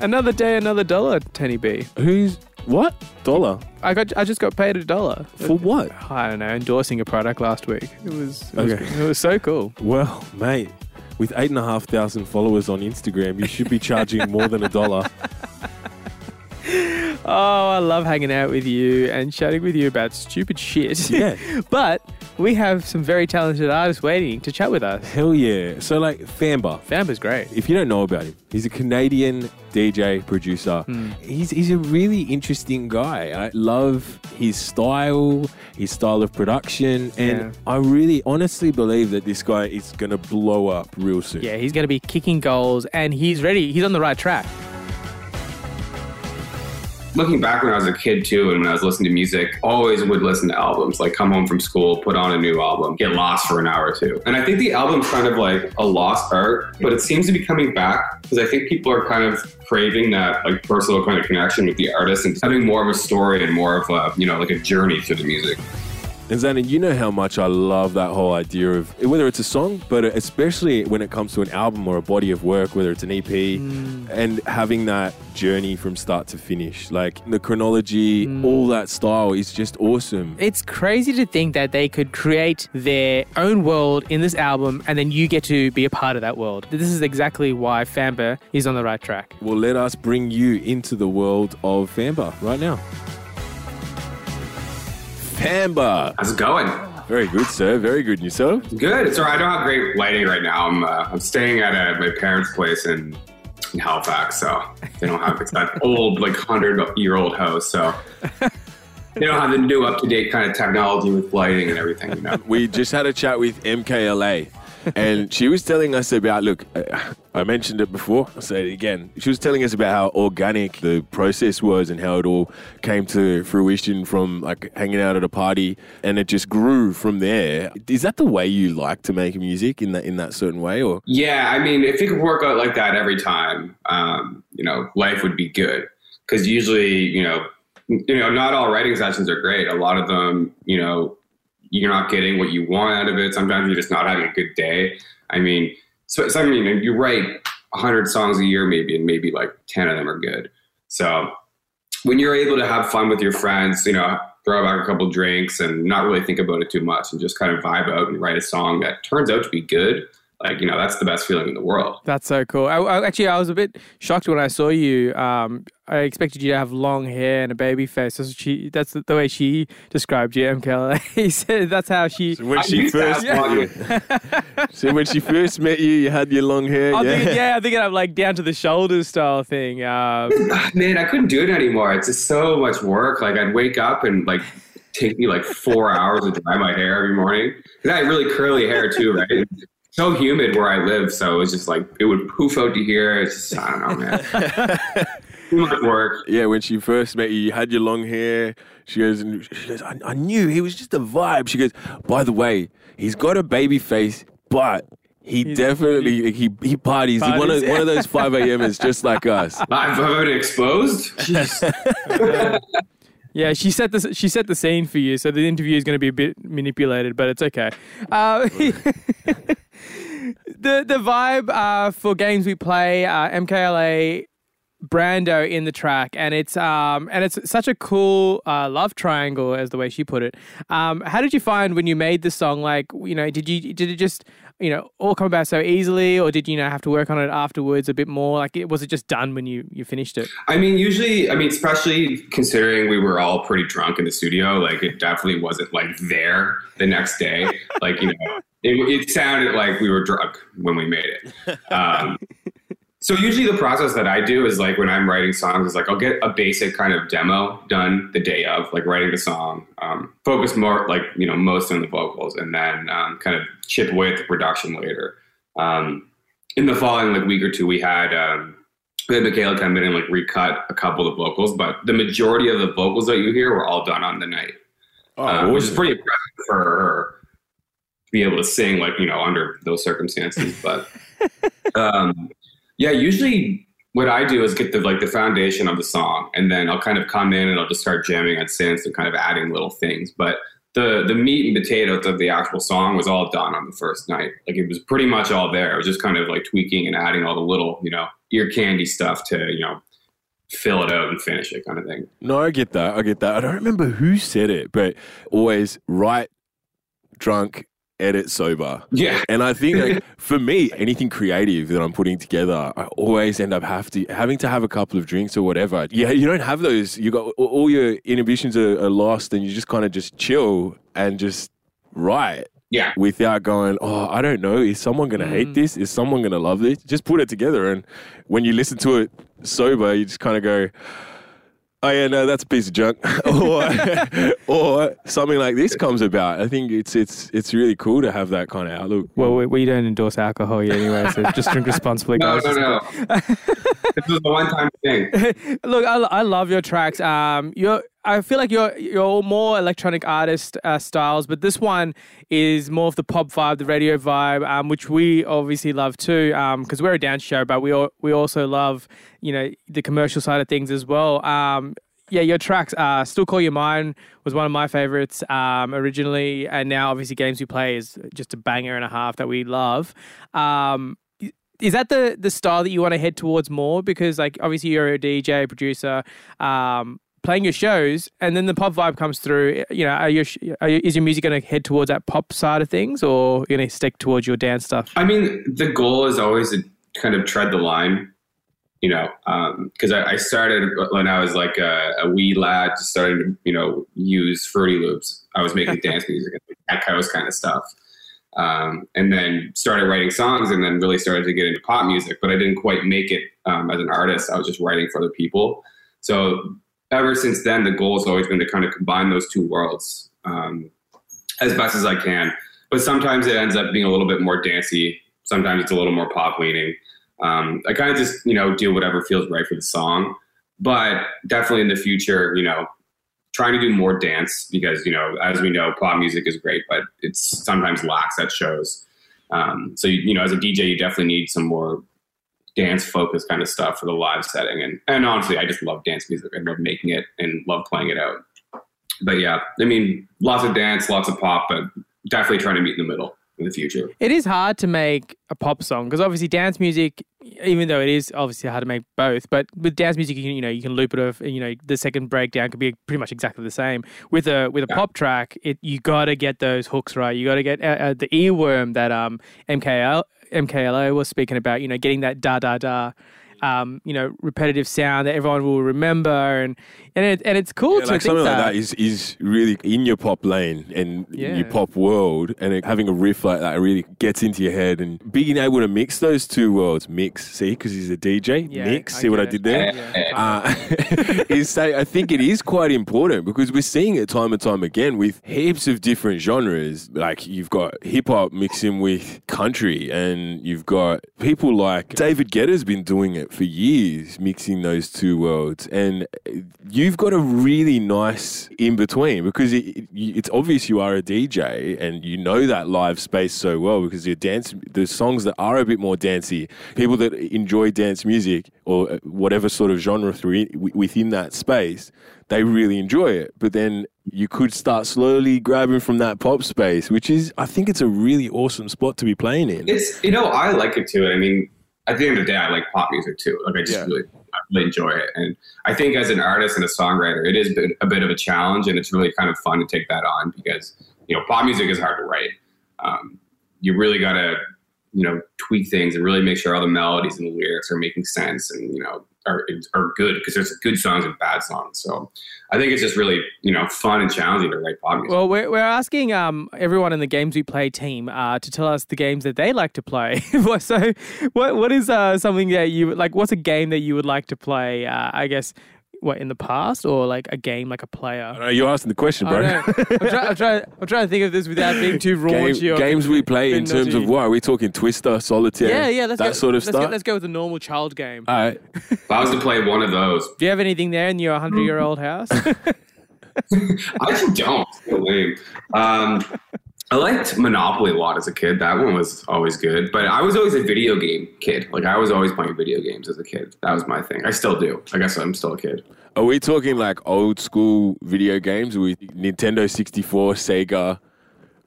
Another day, another dollar, Tenny B. Who's what dollar I got. I just got paid a dollar. for what? I don't know, endorsing a product last week. It was. It, Okay. was, it was so cool. Well, mate, with eight and a half thousand followers on Instagram, you should be charging more than a dollar. Oh, I love hanging out with you and chatting with you about stupid shit. Yeah. but we have some very talented artists waiting to chat with us. Hell yeah! So like Famba. Famba's great. If you don't know about him, he's a Canadian DJ producer. Hmm. He's he's a really interesting guy. I love his style, his style of production, and Yeah. I really honestly believe that this guy is gonna blow up real soon. Yeah, he's going to be kicking goals and he's ready. He's on the right track. Looking back when I was a kid too, and when I was listening to music, always would listen to albums. Like come home from school, put on a new album, get lost for an hour or two. And I think the album's kind of like a lost art, but it seems to be coming back because I think people are kind of craving that like personal kind of connection with the artist and having more of a story and more of a you know like a journey through the music. And Xander, you know how much I love that whole idea of whether it's a song, but especially when it comes to an album or a body of work, whether it's an EP, mm. and having that journey from start to finish. Like the chronology, all mm. that style is just awesome. It's crazy to think that they could create their own world in this album and then you get to be a part of that world. This is exactly why Famba is on the right track. Well, let us bring you into the world of Famba right now. Famba. How's it going? Very good, sir. Very good. And yourself? Good. It's all right. I don't have great lighting right now. I'm uh, I'm staying at uh my parents' place in, in Halifax, so they don't have it's that old like hundred year old house, so they don't have the new up to date kind of technology with lighting and everything. You know. we just had a chat with MKLA, and she was telling us about. Look, uh, I mentioned it before. I'll say it again. She was telling us about how organic the process was and how it all came to fruition from like hanging out at a party, and it just grew from there. Is that the way you like to make music in that in that certain way, or Yeah, I mean, if it could work out like that every time, um, you know, life would be good. Because usually, you know, you know, not all writing sessions are great. A lot of them, you know, you're not getting what you want out of it. Sometimes you're just not having a good day. I mean, so, so I mean, you write 100 songs a year, maybe, and maybe like 10 of them are good. So when you're able to have fun with your friends, you know, throw back a couple drinks and not really think about it too much and just kind of vibe out and write a song that turns out to be good, like, you know, that's the best feeling in the world. That's so cool. I, I, actually, I was a bit shocked when I saw you. Um, I expected you to have long hair and a baby face. That's, she, that's the way she described you, MKLA. he said that's how she. when I she first met you- so when she first met you, you had your long hair. I'm yeah. thinking, yeah, I'm thinking of like down to the shoulders style thing. Um, Man, I couldn't do it anymore. It's just so much work. Like I'd wake up and like take me like four hours to dry my hair every morning. 'Cause I had really curly hair too, right? It's so humid where I live, so it was just like it would poof out to here. It's just I don't know, man. Too much work. Yeah, when she first met you, you had your long hair. She goes, and she goes, I, I knew he was just a vibe. She goes, by the way, he's got a baby face, but he definitely he he parties. He's one of Parties. one of those five a.m.ers just like us. I've been exposed. yeah, she set the she set the scene for you, so the interview is going to be a bit manipulated, but it's okay. Uh, the the vibe uh, for games we play, uh, MKLA Brando in the track, and it's um and it's such a cool uh, love triangle, as the way she put it. Um, how did you find when you made the song? Like, you know, did you did it just you know all come about so easily, or did you know have to work on it afterwards a bit more? Like, it, was it just done when you you finished it? I mean, usually, I mean, especially considering we were all pretty drunk in the studio, like it definitely wasn't like there the next day. Like, you know, it, it sounded like we were drunk when we made it. Um, so usually the process that I do is like when I'm writing songs is like I'll get a basic kind of demo done the day of, like writing the song, um, focus more like you know most on the vocals, and then um, kind of chip away at the production later. Um, in the following like week or two, we had um, we had Michaela come in and like recut a couple of the vocals, but the majority of the vocals that you hear were all done on the night, Oh, uh, which is pretty impressive for her to be able to sing like you know under those circumstances. But um, yeah, usually what I do is get the like the foundation of the song, and then I'll kind of come in and I'll just start jamming on synths and kind of adding little things. But the the meat and potatoes of the actual song was all done on the first night. Like it was pretty much all there. It was just kind of like tweaking and adding all the little you know ear candy stuff to you know fill it out and finish it kind of thing. No, I get that. I get that. I don't remember who said it, but always write drunk, edit sober. Yeah. And I think like, for me, anything creative that I'm putting together, I always end up have to having to have a couple of drinks or whatever. Yeah, you don't have those. You got all your inhibitions are, are lost, and you just kind of just chill and just write Yeah. without going, oh, I don't know, is someone going to hate mm. this? Is someone going to love this? Just put it together. And when you listen to it sober, you just kind of go, oh, yeah, no, that's a piece of junk. or, or something like this comes about. I think it's, it's, it's really cool to have that kind of outlook. Well, we, we don't endorse alcohol here anyway, so just drink responsibly, guys. no, no. no. this was a one-time thing. Look, I, I love your tracks. Um, you're I feel like you're you're more electronic artist uh, styles, but this one is more of the pop vibe, the radio vibe, um, which we obviously love too. Because we're a dance show, but we all, we also love you know the commercial side of things as well. Um, yeah, your tracks, uh, Still Call You Mine was one of my favorites um, originally, and now obviously Games We Play is just a banger and a half that we love. Um, is that the the style that you want to head towards more? Because like obviously you're a DJ producer, um, playing your shows, and then the pop vibe comes through. You know, are your, are you, is your music going to head towards that pop side of things, or you're going to stick towards your dance stuff? I mean, the goal is always to kind of tread the line, you know, because I, I started when I was like a, a wee lad, just starting to, you know, use Fruity Loops. I was making dance music echoes kind of stuff. Um, and then started writing songs and then really started to get into pop music, but I didn't quite make it um, as an artist. I was just writing for other people. So ever since then, the goal has always been to kind of combine those two worlds um, as best as I can. But sometimes it ends up being a little bit more dancey. Sometimes it's a little more pop leaning. Um, I kind of just you know do whatever feels right for the song. But definitely in the future, you know, trying to do more dance because you know, as we know, pop music is great, but it's sometimes lacks at shows. Um, so you know, as a DJ, you definitely need some more dance focused kind of stuff for the live setting. And and honestly, I just love dance music. I love making it and love playing it out. But yeah, I mean, lots of dance, lots of pop, but definitely trying to meet in the middle in the future. It is hard to make a pop song because obviously dance music, even though it is obviously hard to make both, but with dance music, you can you know you can loop it off. You know, the second breakdown could be pretty much exactly the same. With a with a Yeah. pop track, it you got to get those hooks right. You got to get uh, uh, the earworm that um MKL MKLO was speaking about. You know, getting that da da da. Um, you know, repetitive sound that everyone will remember, and and it, and it's cool Yeah, to like think something that. like that is, is really in your pop lane and Yeah. your pop world, and it- having a riff like that really gets into your head. And being able to mix those two worlds, mix, see, because he's a DJ, Yeah, mix. See what I did it. there? Uh, is say I think it is quite important because we're seeing it time and time again with heaps of different genres. Like you've got hip hop mixing with country, and you've got people like David Guetta's been doing it for years, mixing those two worlds, and you've got a really nice in between because it, it, it's obvious you are a DJ and you know that live space so well because your dance, the songs that are a bit more dancey, people that enjoy dance music or whatever sort of genre through within that space, they really enjoy it. But then you could start slowly grabbing from that pop space, which is, I think, it's a really awesome spot to be playing in. It's you know I like it too. I mean, at the end of the day, I like pop music too. Like I just Yeah. really, I really enjoy it, and I think as an artist and a songwriter, it is a bit, of a challenge, and it's really kind of fun to take that on because you know pop music is hard to write. Um, you really got to you know tweak things and really make sure all the melodies and the lyrics are making sense and you know are are good because there's good songs and bad songs. So I think it's just really you know fun and challenging to write pop music. Well, we're, we're asking um, everyone in the Games We Play team uh, to tell us the games that they like to play. So, what what is uh, something that you like? What's a game that you would like to play? Uh, I guess what in the past, or like a game like a player. I know you're asking the question, bro. I'm, trying, I'm, trying, I'm trying to think of this without being too Game- raunchy. or games we play in bit terms of naughty. what? Are we talking Twister, Solitaire? Yeah, yeah. Let's that go, sort of let's stuff. Go, let's go with a normal child game. All right. if I was to play one of those, Do you have anything there in your 100 year old house? I actually don't. So lame. Um, I liked Monopoly a lot as a kid. That one was always good. But I was always a video game kid. Like I was always playing video games as a kid. That was my thing. I still do. I guess I'm still a kid. Are we talking like old school video games with Nintendo 64, Sega,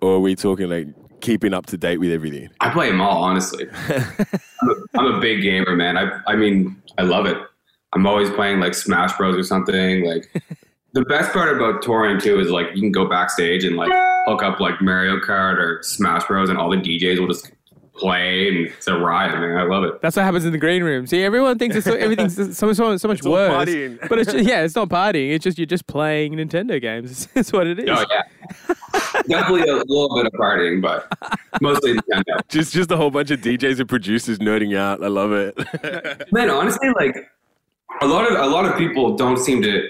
or are we talking like keeping up to date with everything? I play them all, honestly. I'm, a, I'm a big gamer, man. I, I mean, I love it. I'm always playing like Smash Bros or something. Like the best part about touring too is like you can go backstage and like hook up like Mario Kart or Smash Bros, and all the DJs will just play and it's a riot. I mean, I love it. That's what happens in the green room. See, everyone thinks it's so, everything's so, so, so much all worse. partying. But it's just, yeah, it's not partying. It's just you're just playing Nintendo games. It's what it is. Oh yeah, definitely a little bit of partying, but mostly Nintendo. Just just a whole bunch of DJs and producers nerding out. I love it. Man, honestly, like a lot of a lot of people don't seem to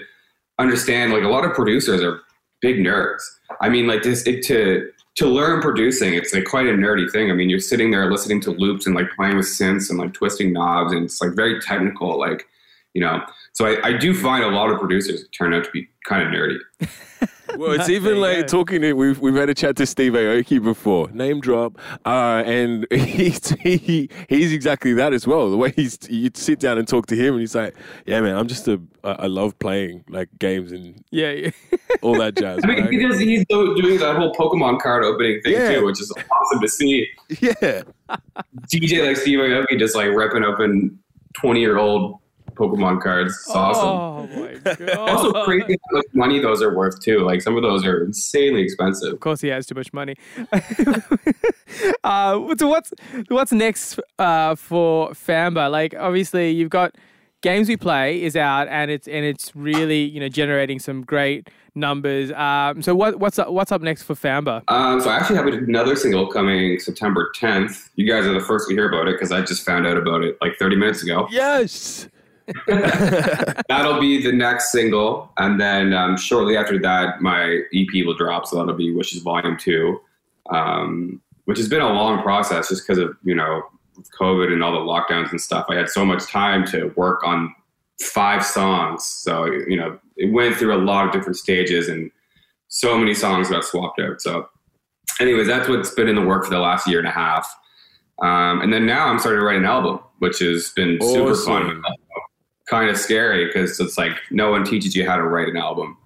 understand. Like a lot of producers are big nerds. I mean, like this it, to to learn producing, it's like quite a nerdy thing. I mean, you're sitting there listening to loops and like playing with synths and like twisting knobs, and it's like very technical. Like you know, so I, I do find a lot of producers turn out to be kind of nerdy. Well, it's even like go. talking to we've we've had a chat to Steve Aoki before, name drop, uh, and he's he, he's exactly that as well. The way he's you sit down and talk to him, and he's like, "Yeah, man, I'm just a I I love playing like games and Yeah, yeah. all that jazz." I mean, right? he does, he's doing that whole Pokemon card opening thing Yeah. too, which is awesome to see. Yeah, DJ like Steve Aoki just like ripping open twenty year old Pokemon cards. It's awesome. Oh my god. Also crazy how much money those are worth too. Like some of those are insanely expensive. Of course, he has too much money. uh, so what's what's next uh, for Famba? Like, obviously, you've got games we play is out, and it's and it's really you know generating some great numbers. Um, so what what's up, what's up next for Famba? Um, so I actually have another single coming September 10th. You guys are the first to hear about it because I just found out about it like 30 minutes ago. yes. That'll be the next single, and then um, shortly after that, my EP will drop. So that'll be Wishes Volume Two, um, which has been a long process just because of you know COVID and all the lockdowns and stuff. I had so much time to work on five songs, so you know it went through a lot of different stages, and so many songs got swapped out. So, anyways, that's what's been in the work for the last year and a half. Um, and then now I'm starting to write an album, which has been super fun kind of scary because it's like no one teaches you how to write an album.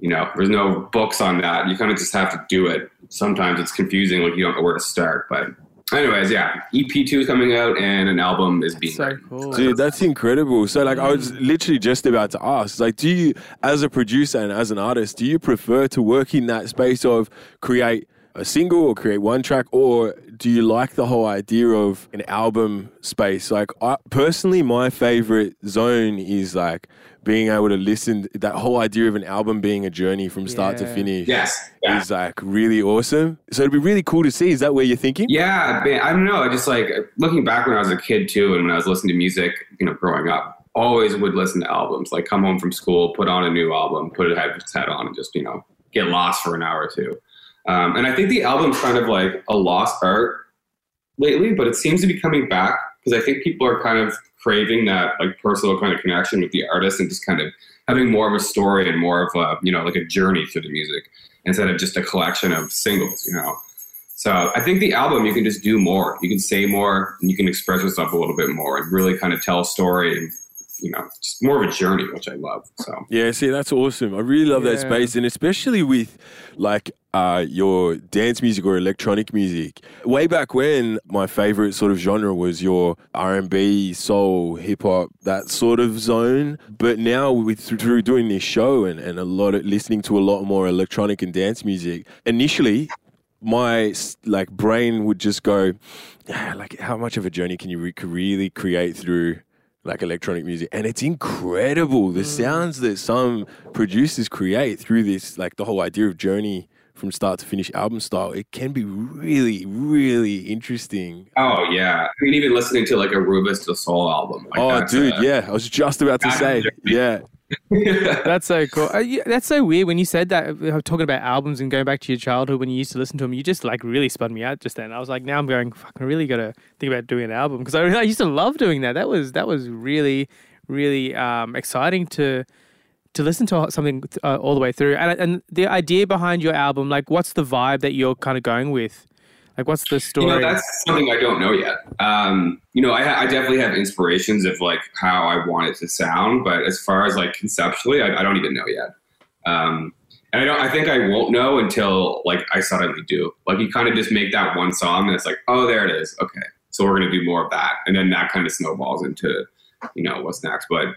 You know, there's no books on that. You kind of just have to do it. Sometimes it's confusing, like you don't know where to start. But, anyways, yeah, EP two is coming out and an album is being So cool. Dude, that's incredible. So, like, I was mm. literally just about to ask, like, do you, as a producer and as an artist, do you prefer to work in that space of create a single or create one track, or do you like the whole idea of an album space? Like, I, personally, my favorite zone is like being able to listen. That whole idea of an album being a journey from start to finish Yes. Yeah. is like really awesome. So it'd be really cool to see. Is that where you're thinking? Yeah, I don't know. I just like looking back when I was a kid too, and when I was listening to music, you know, growing up, always would listen to albums. Like come home from school, put on a new album, put a headset on, and just you know get lost for an hour or two. Um, and I think the album's kind of like a lost art lately, but it seems to be coming back because I think people are kind of craving that like personal kind of connection with the artist and just kind of having more of a story and more of a you know like a journey through the music instead of just a collection of singles. You know. So I think the album you can just do more. You can say more, and you can express yourself a little bit more, and really kind of tell a story, and you know, just more of a journey, which I love. So Yeah, see, that's awesome. I really love that space, and especially with like uh, your dance music or electronic music. Way back when, my favorite sort of genre was your R and B, soul, hip hop, that sort of zone. But now, with through doing this show and, and a lot of listening to a lot more electronic and dance music, initially. My like brain would just go, "Ah, like how much of a journey can you re- really create through like electronic music. And it's incredible the mm. sounds that some producers create through this like the whole idea of journey from start to finish album style. It can be really really interesting. Oh yeah, I mean even listening to like a Rufus Du Sol album. Like oh dude a- yeah. I was just about to say yeah That's so cool. Uh, that's so weird when you said that. uh, Talking about albums and going back to your childhood when you used to listen to them, you just like really spun me out just then. I was like, now I'm going. Fuck, I really got to think about doing an album because I, I used to love doing that. That was that was really really um, exciting to to listen to something uh, all the way through. And and the idea behind your album, like, what's the vibe that you're kind of going with? Like, what's the story? You know, that's something I don't know yet. Um, you know, I, I definitely have inspirations of like how I want it to sound, but as far as like conceptually, I, I don't even know yet. Um, and I don't. I think I won't know until like I suddenly do. Like you kind of just make that one song, and it's like, oh, there it is. Okay, so we're gonna do more of that, and then that kind of snowballs into you know what's next. But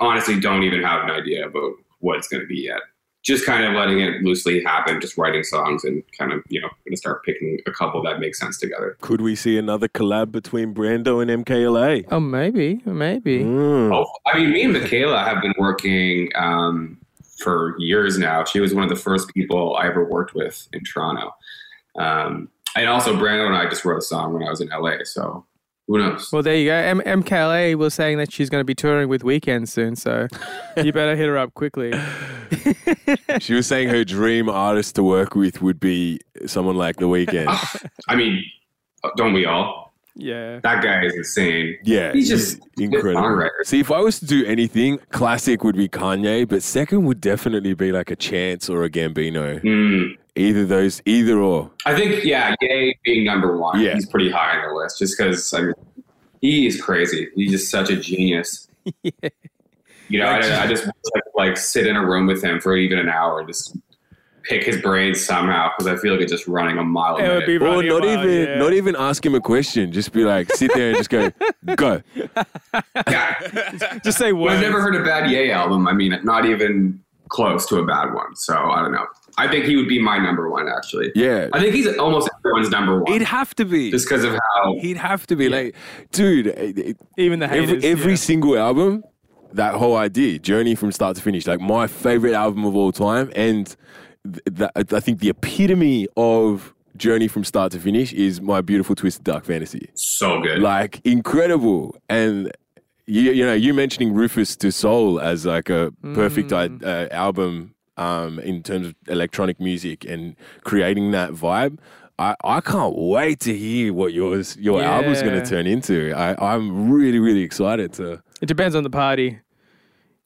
honestly don't even have an idea about what it's going to be yet. Just kind of letting it loosely happen, just writing songs and kind of, you know, going to start picking a couple that make sense together. Could we see another collab between Brando and MKLA? Oh, maybe, maybe. Mm. Oh, I mean, me and Michaela have been working um, for years now. She was one of the first people I ever worked with in Toronto. Um, and also, Brando and I just wrote a song when I was in LA. So who knows? Well, there you go. M- MKLA was saying that she's going to be touring with Weeknd soon, so you better hit her up quickly. She was saying her dream artist to work with would be someone like The Weeknd. I mean, don't we all? Yeah. That guy is insane. Yeah, He's just incredible. songwriter. See, if I was to do anything, classic would be Kanye, but second would definitely be like a Chance or a Gambino. Mm. Either those, either or. I think, yeah, Ye being number one, Yeah. he's pretty high on the list just because, I mean, he is crazy. He's just such a genius. yeah. You know, I, I just wish I could, like sit in a room with him for even an hour and just pick his brain somehow because I feel like it's just running a mile a It would be Or not wild, even, yeah. not even ask him a question. Just be like, sit there and just go, go. yeah. Just say words. I've never heard a bad Ye album. I mean, not even close to a bad one. So I don't know. I think he would be my number one, actually. Yeah, I think he's almost everyone's number one he'd have to be. just because of how. He'd have to be like, dude. it- it- Even the haters. every every yeah. single album, that whole idea, journey from start to finish, like my favorite album of all time, and th- that I think the epitome of journey from start to finish is my beautiful twisted dark fantasy. So good. Like incredible, and you you know you mentioning Rufus Du Sol as like a perfect Mm. uh, album um, in terms of electronic music and creating that vibe. I, I can't wait to hear what yours your album's going to turn into. I, I'm really really excited to. It depends on the party.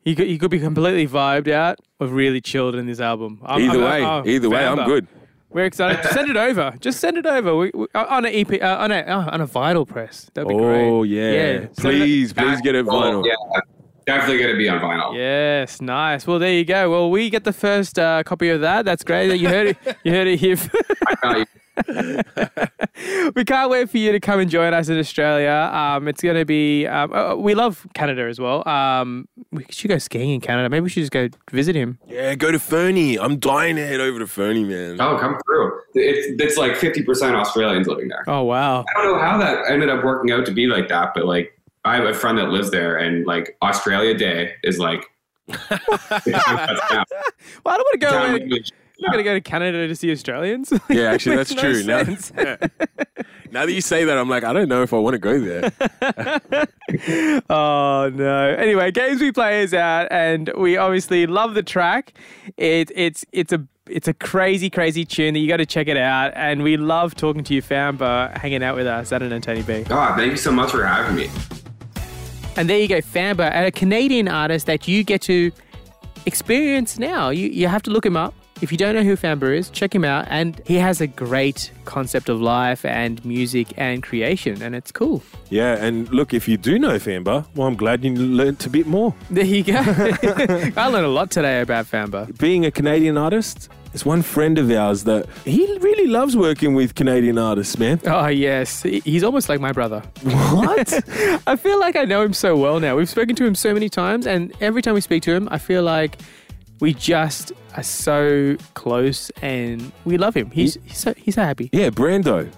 He could, he could be completely vibed out or really chilled in this album. I'm- Either I'm- way, oh, either way, I'm good. We're excited. send it over. Just send it over we, we, on an EP, uh, on a uh, on a vinyl press. That'd be great. Oh yeah, yeah, please please get it Oh, vinyl. Yeah, definitely going to be on vinyl. Yes, nice. Well, there you go. Well, we get the first uh, copy of that. That's great. You heard it. You heard it here. I thought you- we can't wait for you to come and join us in Australia. Um, it's going to be. Um, uh, we love Canada as well. Um, we should go skiing in Canada. Maybe we should just go visit him. Yeah, go to Fernie. I'm dying to head over to Fernie, man. Oh, come through. It's, it's like 50% Australians living there. Oh wow. I don't know how that ended up working out to be like that, but like I have a friend that lives there, and like Australia Day is like. Well, I don't want to go. Town away. English. I'm not going to go to Canada to see Australians. Yeah, actually, that's no true. Now, sense. now that you say that, I'm like, I don't know if I want to go there. Oh no. Anyway, games we play is out, and we obviously love the track. It, it's it's a it's a crazy crazy tune that you got to check it out, and we love talking to you, Famba, hanging out with us at an Tony B. Oh, thank you so much for having me. And there you go, Famba, a Canadian artist that you get to experience now. You you have to look him up. If you don't know who Famba is, check him out. And he has a great concept of life and music and creation, and it's cool. Yeah, and look, if you do know Famba, well, I'm glad you learnt a bit more. There you go. I learned a lot today about Famba. Being a Canadian artist, there's one friend of ours that he really loves working with Canadian artists, man. Oh, yes. He's almost like my brother. What? I feel like I know him so well now. We've spoken to him so many times, and every time we speak to him, I feel like we just are so close and we love him. He's, he's, so, he's so happy. yeah, Brando.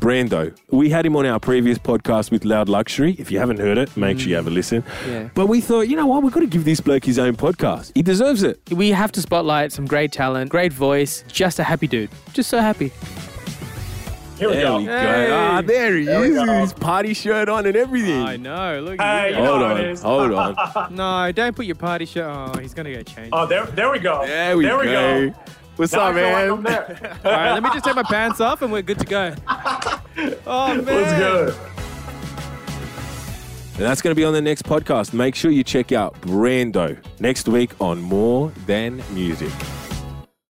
Brando. We had him on our previous podcast with Loud Luxury. If you haven't heard it, make sure you have a listen. Yeah. But we thought, you know what? We've got to give this bloke his own podcast. He deserves it. We have to spotlight some great talent, great voice, just a happy dude. Just so happy. Here we There go. we go. Hey. Ah, there he There we is. go. His party shirt on and everything. I know. Look Hey, at you Hold on. Hold on. No, don't put your party shirt. Oh, he's going to go change. Oh, there, there we go. There we there go. we go. What's Now up, feel like man? I'm there. All right, let me just take my pants off and we're good to go. Oh, man. What's good? And that's going to be on the next podcast. Make sure you check out Brando next week on More Than Music.